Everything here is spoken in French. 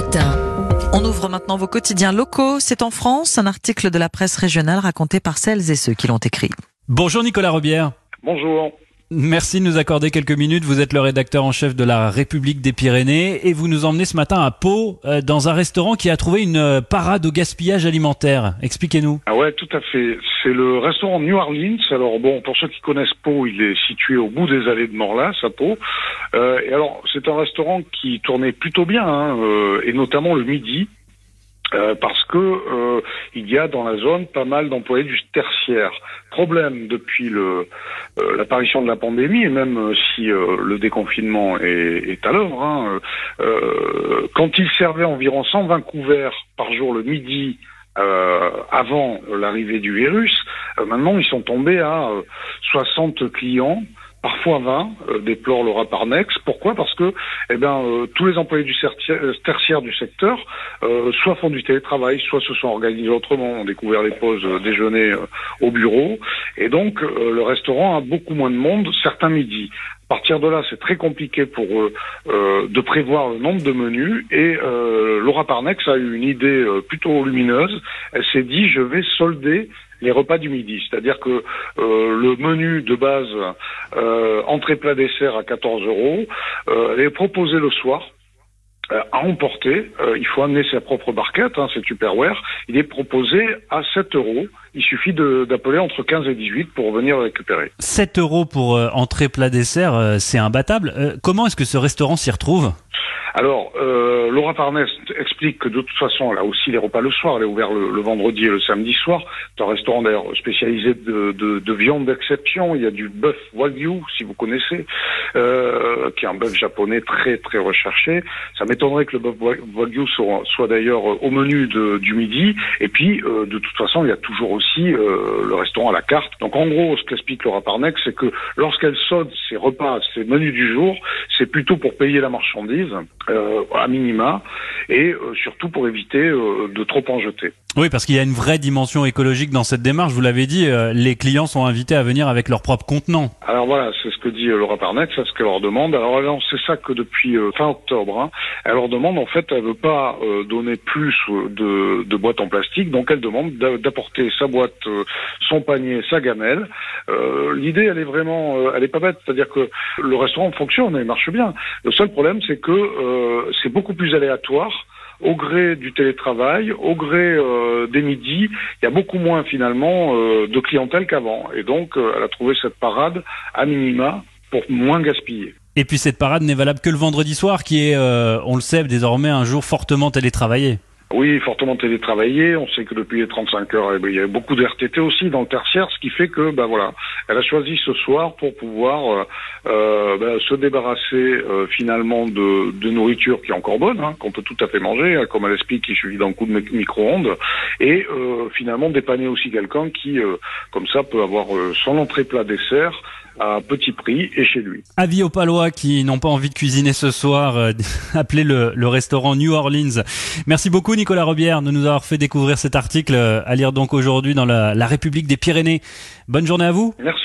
matin. On ouvre maintenant vos quotidiens locaux. C'est en France, un article de la presse régionale raconté par celles et ceux qui l'ont écrit. Bonjour Nicolas Robière. Bonjour. Merci de nous accorder quelques minutes. Vous êtes le rédacteur en chef de la République des Pyrénées et vous nous emmenez ce matin à Pau euh, dans un restaurant qui a trouvé une euh, parade au gaspillage alimentaire. Expliquez-nous. Ah ouais, tout à fait. C'est le restaurant New Orleans. Alors bon, pour ceux qui connaissent Pau, il est situé au bout des allées de Morlas à Pau. Euh, alors, c'est un restaurant qui tournait plutôt bien, hein, et notamment le midi. Euh, parce que euh, il y a dans la zone pas mal d'employés du tertiaire. Problème depuis le euh, l'apparition de la pandémie même euh, si le déconfinement est, est à l'œuvre, hein, quand ils servaient environ 120 couverts par jour le midi avant l'arrivée du virus, maintenant ils sont tombés à 60 clients parfois 20, euh, déplore Laura Parnex. Pourquoi? Parce que eh ben, euh, tous les employés du euh, tertiaire du secteur soit font du télétravail, soit se sont organisés autrement, ont découvert les pauses déjeuner au bureau, et donc le restaurant a beaucoup moins de monde, certains midi. À partir de là, c'est très compliqué pour eux de prévoir le nombre de menus, et Laura Parnex a eu une idée plutôt lumineuse. Elle s'est dit, je vais solder les repas du midi. C'est-à-dire que euh, le menu de base, euh, entrée plat dessert à 14 euros, euh, est proposé le soir euh, à emporter. Euh, il faut amener sa propre barquette, hein, c'est Tupperware. Il est proposé à 7 euros. Il suffit d'appeler entre 15 et 18 pour venir récupérer. 7 euros pour euh, entrée plat dessert, c'est imbattable. comment est-ce que ce restaurant s'y retrouve? Alors, euh, Laura Parnès explique que de toute façon, elle a aussi les repas le soir. Elle est ouverte le, vendredi et le samedi soir. C'est un restaurant d'ailleurs spécialisé de, de, de viande d'exception. Il y a du bœuf wagyu, si vous connaissez, euh, qui est un bœuf japonais très très recherché. Ça m'étonnerait que le bœuf wagyu soit, soit d'ailleurs au menu de, du midi. Et puis, euh, de toute façon, il y a toujours aussi euh, le restaurant à la carte. Donc, en gros, ce qu'explique Laura Parnès, c'est que lorsqu'elle sonne ses repas, ses menus du jour, c'est plutôt pour payer la marchandise euh, à minima, et euh, surtout pour éviter euh, de trop en jeter. Oui, parce qu'il y a une vraie dimension écologique dans cette démarche. Vous l'avez dit, les clients sont invités à venir avec leur propre contenant. Alors voilà, c'est ce que dit Laura Parnex, c'est ce qu'elle leur demande. Alors c'est ça que depuis fin octobre, hein, elle leur demande en fait, elle veut pas donner plus de, de, boîtes en plastique, donc elle demande d'apporter sa boîte, son panier, sa gamelle. L'idée, elle est vraiment, elle est pas bête, c'est-à-dire que le restaurant fonctionne et marche bien. Le seul problème, c'est que euh, c'est beaucoup plus aléatoire au gré du télétravail, au gré euh, des midis, il y a beaucoup moins finalement euh, de clientèle qu'avant. Et donc, elle a trouvé cette parade à minima pour moins gaspiller. Et puis cette parade n'est valable que le vendredi soir, qui est, on le sait, désormais un jour fortement télétravaillé. Oui, fortement télétravaillé. On sait que depuis les 35 heures, eh ben, il y a beaucoup de RTT aussi dans le tertiaire, ce qui fait que, ben voilà, elle a choisi ce soir pour pouvoir euh, euh ben, se débarrasser euh, finalement de, de, nourriture qui est encore bonne, hein, qu'on peut tout à fait manger, hein, comme elle explique, il suffit d'un coup de micro-ondes, et euh, finalement dépanner aussi quelqu'un qui, comme ça, peut avoir son entrée plat dessert à petit prix et chez lui. Avis aux Palois qui n'ont pas envie de cuisiner ce soir, euh, appelez le, le, restaurant New Orleans. Merci beaucoup Nicolas Robière de nous avoir fait découvrir cet article euh, à lire donc aujourd'hui dans la, la République des Pyrénées. Bonne journée à vous. Merci.